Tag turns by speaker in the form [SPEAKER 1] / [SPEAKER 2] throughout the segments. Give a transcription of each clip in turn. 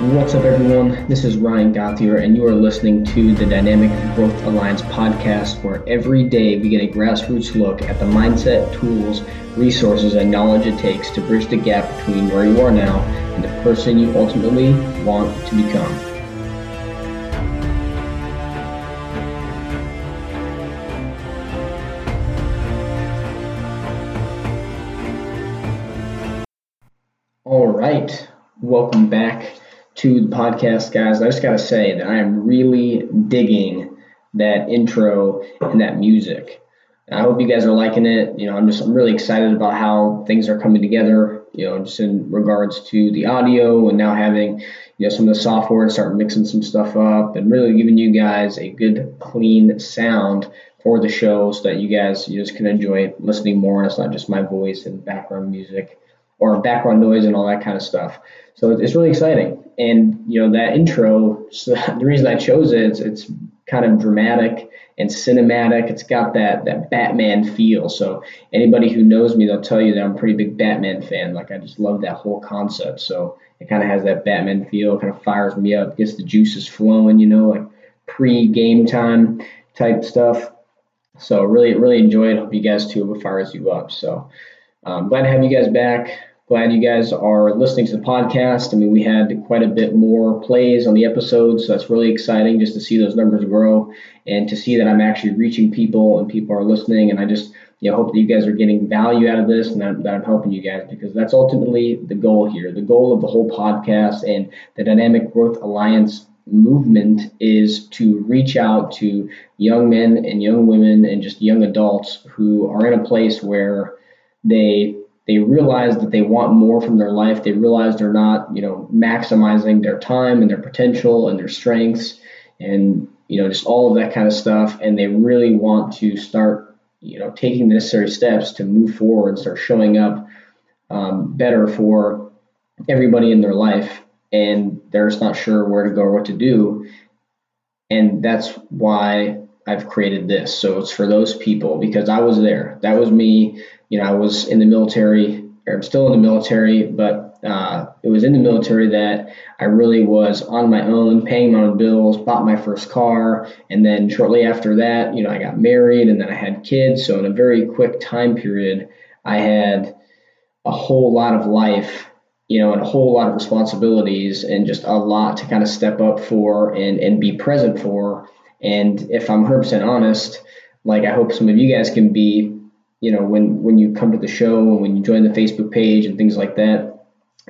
[SPEAKER 1] What's up, everyone? This is Ryan Gothier, and you are listening to the Dynamic Growth Alliance podcast, where every day we get a grassroots look at the mindset, tools, resources, and knowledge it takes to bridge the gap between where you are now and the person you ultimately want to become. All right, welcome back to the podcast, guys. I just got to say that I am really digging that intro and that music. And I hope you guys are liking it. You know, I'm just I'm really excited about how things are coming together. You know, just in regards to the audio and now having you know some of the software to start mixing some stuff up and really giving you guys a good clean sound for the show so that you guys you just can enjoy listening more. And it's not just my voice and background music or background noise and all that kind of stuff. So it's really exciting. And you know that intro, so the reason I chose it, it's, it's kind of dramatic and cinematic. It's got that that Batman feel. So anybody who knows me, they'll tell you that I'm a pretty big Batman fan. Like I just love that whole concept. So it kind of has that Batman feel. Kind of fires me up, gets the juices flowing. You know, like pre-game time type stuff. So really, really enjoyed. Hope you guys too. It fires you up. So um, glad to have you guys back. Glad you guys are listening to the podcast. I mean, we had quite a bit more plays on the episodes, so that's really exciting just to see those numbers grow and to see that I'm actually reaching people and people are listening. And I just you know, hope that you guys are getting value out of this and that, that I'm helping you guys because that's ultimately the goal here. The goal of the whole podcast and the Dynamic Growth Alliance movement is to reach out to young men and young women and just young adults who are in a place where they they realize that they want more from their life. They realize they're not, you know, maximizing their time and their potential and their strengths and, you know, just all of that kind of stuff. And they really want to start, you know, taking the necessary steps to move forward and start showing up um, better for everybody in their life. And they're just not sure where to go or what to do. And that's why I've created this. So it's for those people because I was there. That was me you know, I was in the military, or I'm still in the military, but uh, it was in the military that I really was on my own, paying my own bills, bought my first car, and then shortly after that, you know, I got married and then I had kids. So in a very quick time period, I had a whole lot of life, you know, and a whole lot of responsibilities and just a lot to kind of step up for and, and be present for. And if I'm 100% honest, like I hope some of you guys can be you know when when you come to the show and when you join the Facebook page and things like that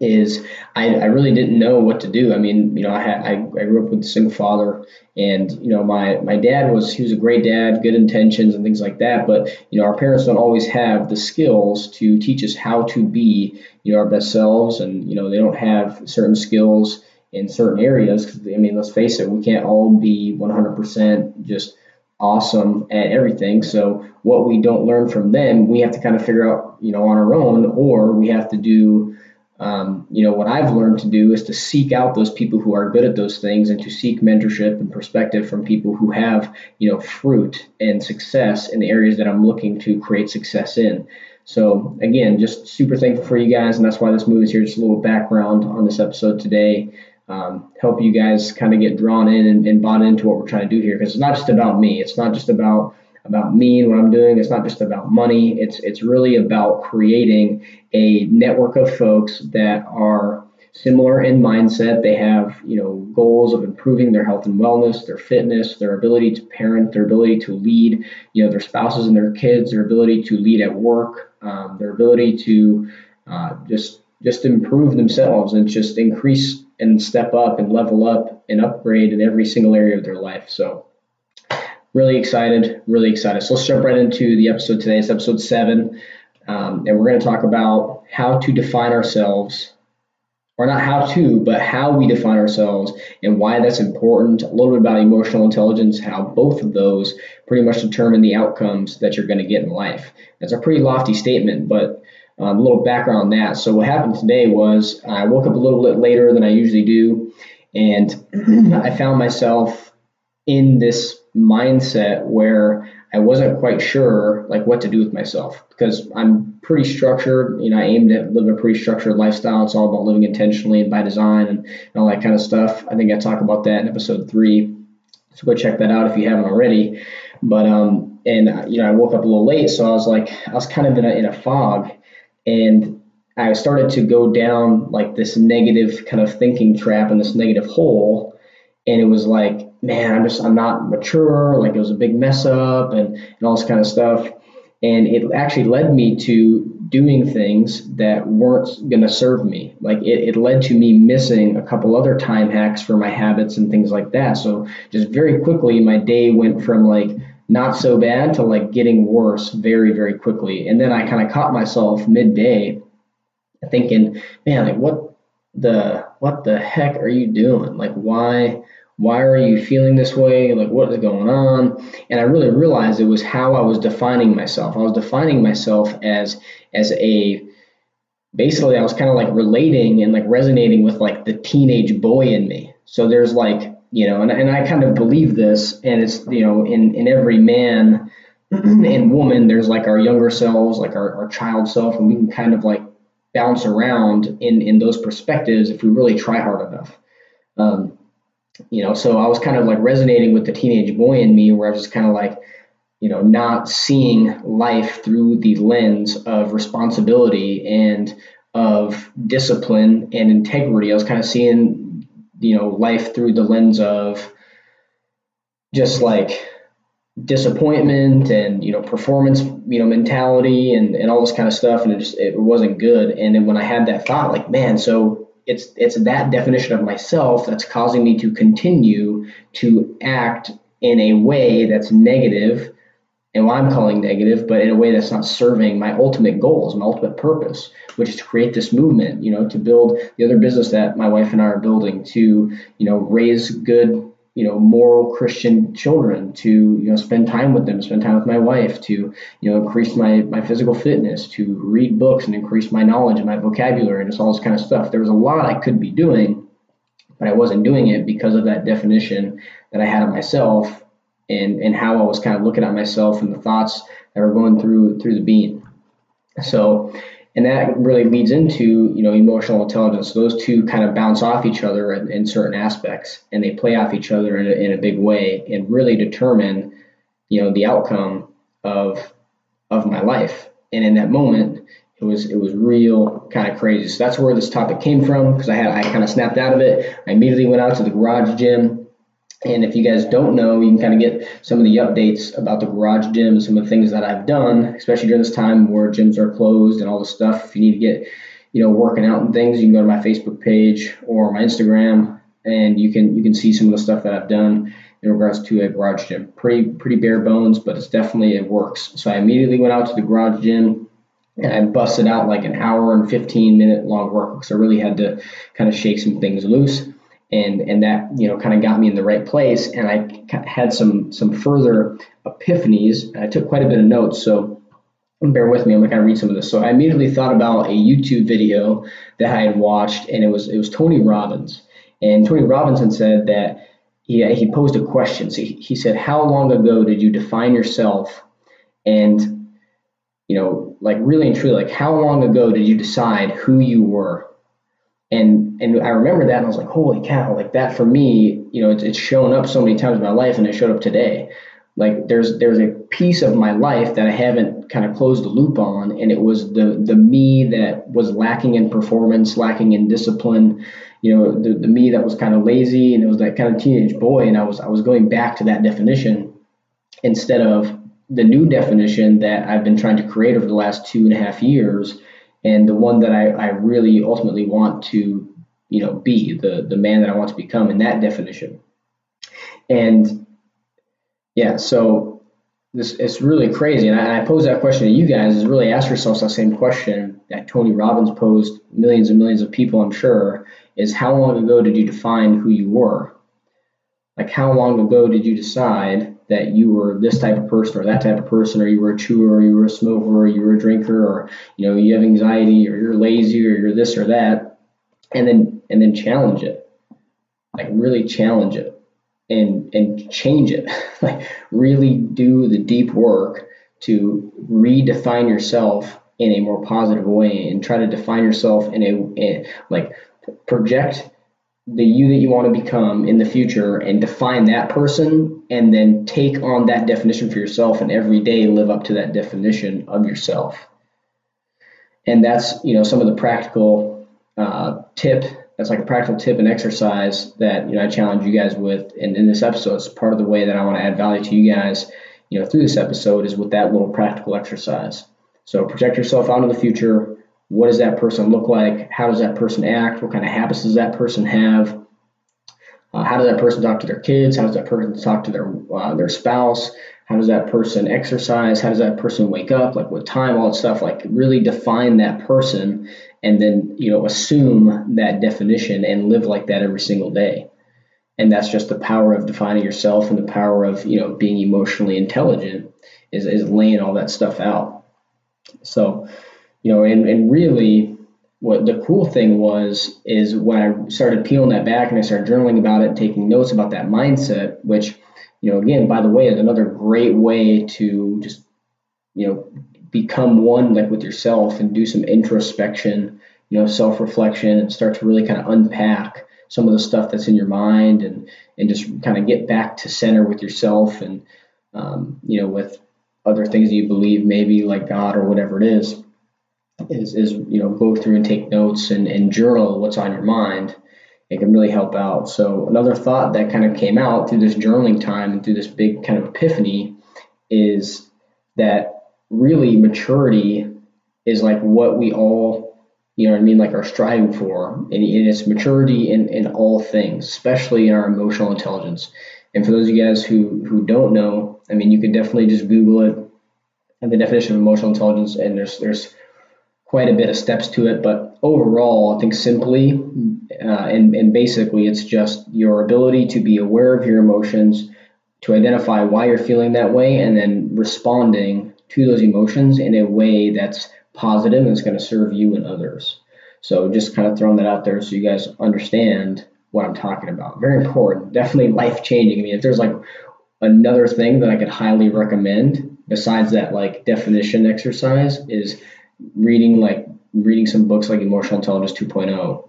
[SPEAKER 1] is I, I really didn't know what to do. I mean, you know, I had I, I grew up with a single father and you know my my dad was he was a great dad, good intentions and things like that, but you know, our parents don't always have the skills to teach us how to be, you know, our best selves and you know, they don't have certain skills in certain areas I mean, let's face it, we can't all be 100% just awesome at everything. So what we don't learn from them, we have to kind of figure out, you know, on our own, or we have to do, um, you know, what I've learned to do is to seek out those people who are good at those things and to seek mentorship and perspective from people who have, you know, fruit and success in the areas that I'm looking to create success in. So again, just super thankful for you guys, and that's why this movie is here. Just a little background on this episode today um, help you guys kind of get drawn in and, and bought into what we're trying to do here because it's not just about me. It's not just about about me and what I'm doing. It's not just about money. It's it's really about creating a network of folks that are similar in mindset. They have you know goals of improving their health and wellness, their fitness, their ability to parent, their ability to lead, you know, their spouses and their kids, their ability to lead at work, um, their ability to uh, just just improve themselves and just increase and step up and level up and upgrade in every single area of their life. So, really excited, really excited. So, let's jump right into the episode today. It's episode seven, um, and we're going to talk about how to define ourselves, or not how to, but how we define ourselves and why that's important. A little bit about emotional intelligence, how both of those pretty much determine the outcomes that you're going to get in life. That's a pretty lofty statement, but um, a little background on that. So what happened today was I woke up a little bit later than I usually do, and I found myself in this mindset where I wasn't quite sure like what to do with myself because I'm pretty structured. You know, I aim to live a pretty structured lifestyle. It's all about living intentionally and by design and, and all that kind of stuff. I think I talk about that in episode three. So go check that out if you haven't already. But um, and uh, you know, I woke up a little late, so I was like, I was kind of in a in a fog, and I started to go down like this negative kind of thinking trap and this negative hole. And it was like, man, I'm just, I'm not mature. Like it was a big mess up and, and all this kind of stuff. And it actually led me to doing things that weren't going to serve me. Like it, it led to me missing a couple other time hacks for my habits and things like that. So just very quickly, my day went from like not so bad to like getting worse very, very quickly. And then I kind of caught myself midday thinking, man, like what the what the heck are you doing? Like why why are you feeling this way? Like what is going on? And I really realized it was how I was defining myself. I was defining myself as as a basically I was kind of like relating and like resonating with like the teenage boy in me. So there's like, you know, and, and I kind of believe this and it's, you know, in, in every man and woman, there's like our younger selves, like our, our child self, and we can kind of like bounce around in in those perspectives if we really try hard enough. Um, you know, so I was kind of like resonating with the teenage boy in me, where I was just kind of like, you know, not seeing life through the lens of responsibility and of discipline and integrity. I was kind of seeing, you know, life through the lens of just like disappointment and you know performance you know mentality and, and all this kind of stuff and it just it wasn't good and then when i had that thought like man so it's it's that definition of myself that's causing me to continue to act in a way that's negative and what i'm calling negative but in a way that's not serving my ultimate goals my ultimate purpose which is to create this movement you know to build the other business that my wife and i are building to you know raise good you know moral christian children to you know spend time with them spend time with my wife to you know increase my my physical fitness to read books and increase my knowledge and my vocabulary and just all this kind of stuff. There was a lot i could be doing but i wasn't doing it because of that definition that i had of myself and and how i was kind of looking at myself and the thoughts that were going through through the being. So and that really leads into you know emotional intelligence. Those two kind of bounce off each other in, in certain aspects and they play off each other in a, in a big way and really determine you know the outcome of of my life. And in that moment it was it was real kind of crazy. So that's where this topic came from because i had i kind of snapped out of it. I immediately went out to the garage gym and if you guys don't know, you can kind of get some of the updates about the garage gym, some of the things that I've done, especially during this time where gyms are closed and all this stuff. If you need to get, you know, working out and things, you can go to my Facebook page or my Instagram, and you can you can see some of the stuff that I've done in regards to a garage gym. Pretty pretty bare bones, but it's definitely it works. So I immediately went out to the garage gym and I busted out like an hour and 15 minute long work because I really had to kind of shake some things loose and and that you know kind of got me in the right place and I had some some further epiphanies I took quite a bit of notes so bear with me I'm gonna kind of read some of this. So I immediately thought about a YouTube video that I had watched and it was it was Tony Robbins. And Tony Robinson said that he, he posed a question. So he, he said how long ago did you define yourself? And you know like really and truly like how long ago did you decide who you were? And and I remember that and I was like, holy cow, like that for me, you know, it's, it's shown up so many times in my life and it showed up today. Like there's there's a piece of my life that I haven't kind of closed the loop on, and it was the the me that was lacking in performance, lacking in discipline, you know, the, the me that was kind of lazy and it was that kind of teenage boy, and I was I was going back to that definition instead of the new definition that I've been trying to create over the last two and a half years and the one that I, I really ultimately want to you know be the the man that I want to become in that definition. And yeah, so this it's really crazy. And I, I pose that question to you guys is really ask yourselves that same question that Tony Robbins posed millions and millions of people, I'm sure, is how long ago did you define who you were? Like how long ago did you decide that you were this type of person or that type of person, or you were a chewer, or you were a smoker, or you were a drinker, or you know you have anxiety, or you're lazy, or you're this or that, and then and then challenge it, like really challenge it. and and change it. like really do the deep work to redefine yourself in a more positive way and try to define yourself in a in, like project the you that you want to become in the future and define that person and then take on that definition for yourself and every day live up to that definition of yourself and that's you know some of the practical uh, tip that's like a practical tip and exercise that you know I challenge you guys with and in this episode. It's part of the way that I want to add value to you guys you know through this episode is with that little practical exercise. So project yourself out the future. What does that person look like? How does that person act? What kind of habits does that person have? Uh, how does that person talk to their kids? How does that person talk to their uh, their spouse? How does that person exercise? How does that person wake up? Like what time all that stuff like really define that person and then you know assume that definition and live like that every single day. And that's just the power of defining yourself and the power of you know being emotionally intelligent is, is laying all that stuff out. So you know and, and really what the cool thing was is when i started peeling that back and i started journaling about it and taking notes about that mindset which you know again by the way is another great way to just you know become one like with yourself and do some introspection, you know, self-reflection and start to really kind of unpack some of the stuff that's in your mind and and just kind of get back to center with yourself and um, you know with other things that you believe maybe like God or whatever it is is is you know go through and take notes and, and journal what's on your mind. It can really help out. So another thought that kind of came out through this journaling time and through this big kind of epiphany is that really maturity is like what we all, you know what I mean, like are striving for. And, and it's maturity in, in all things, especially in our emotional intelligence. And for those of you guys who, who don't know, I mean, you can definitely just Google it and the definition of emotional intelligence, and there's there's quite a bit of steps to it. But overall, I think simply uh, and, and basically, it's just your ability to be aware of your emotions, to identify why you're feeling that way, and then responding to those emotions in a way that's positive and it's going to serve you and others. So just kind of throwing that out there so you guys understand what I'm talking about. Very important, definitely life changing. I mean, if there's like another thing that I could highly recommend besides that like definition exercise is reading like reading some books like Emotional Intelligence 2.0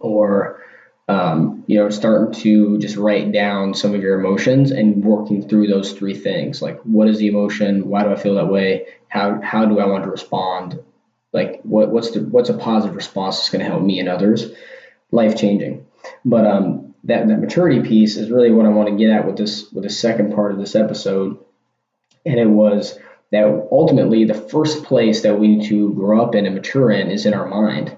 [SPEAKER 1] or um, you know, starting to just write down some of your emotions and working through those three things. Like, what is the emotion? Why do I feel that way? How how do I want to respond? Like, what what's the what's a positive response that's going to help me and others? Life changing. But um, that that maturity piece is really what I want to get at with this with the second part of this episode, and it was that ultimately the first place that we need to grow up in and mature in is in our mind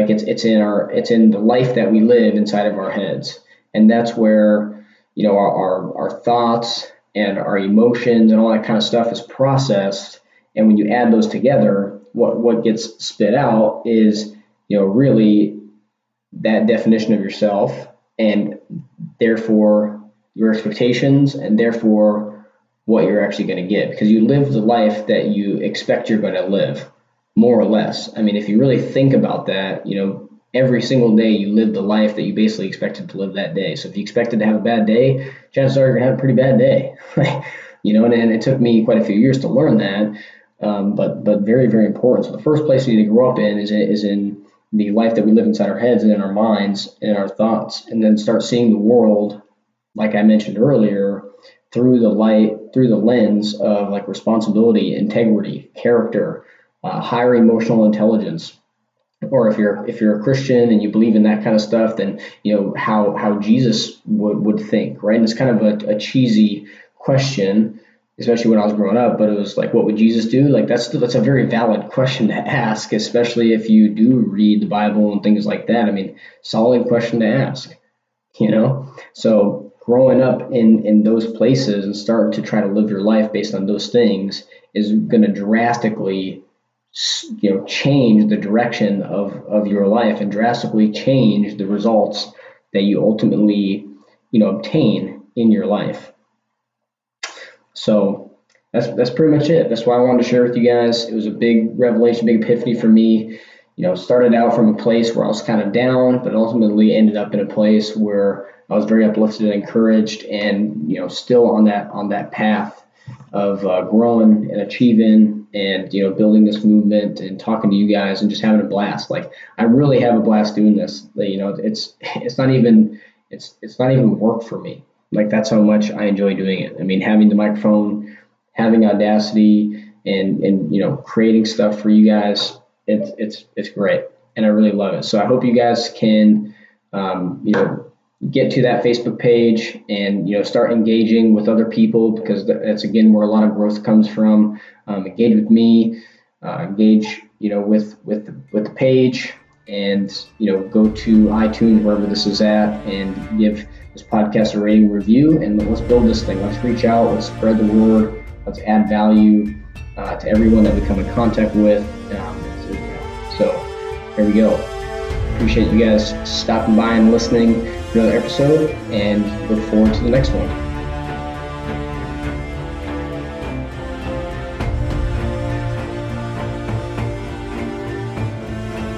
[SPEAKER 1] like it's it's in our it's in the life that we live inside of our heads, and that's where you know our our, our thoughts and our emotions and all that kind of stuff is processed. And when you add those together, what what gets spit out is you know really that definition of yourself and therefore your expectations and therefore what you're actually going to get. Because you live the life that you expect you're going to live more or less. I mean, if you really think about that, you know, every single day you live the life that you basically expected to live that day. So if you expected to have a bad day, chances are you're gonna have a pretty bad day. you know, and, and, it took me quite a few years to learn that, um, but but very very important. So the first place we need to grow up in is is in the life that we live inside our heads and in our minds and in our thoughts, and then start seeing the world, like I mentioned earlier, through the light through the lens of like responsibility, integrity, character uh, higher emotional intelligence or if you're if you're a Christian and you believe in that kind of stuff, then you know how how Jesus would, would think, right? And it's kind of a, a cheesy question, especially when I was growing up. But it was like, what would Jesus do? Like that's that's a very valid question to ask, especially if you do read the Bible and things like that. I mean, solid question to ask, you know. So growing up in in those places and starting to try to live your life based on those things is going to drastically you know change the direction of of your life and drastically change the results that you ultimately you know obtain in your life. So that's that's pretty much it. That's why i wanted to share with you guys. It was a big revelation big epiphany for me. You know started out from a place where i was kind of down but ultimately ended up in a place where I was very uplifted and encouraged, and you know, still on that on that path of uh, growing and achieving, and you know, building this movement and talking to you guys and just having a blast. Like I really have a blast doing this. You know, it's it's not even it's it's not even work for me. Like that's how much I enjoy doing it. I mean, having the microphone, having audacity, and and you know, creating stuff for you guys. It's it's it's great, and I really love it. So I hope you guys can, um, you know, get to that Facebook page and you know start engaging with other people because that's again where a lot of growth comes from. Um, engage with me, uh, engage you know with with the, with the page, and you know go to iTunes wherever this is at and give this podcast a rating review and let's build this thing. Let's reach out. Let's spread the word. Let's add value uh, to everyone that we come in contact with. Um, so here we go. Appreciate you guys stopping by and listening to another episode and look forward to the next one.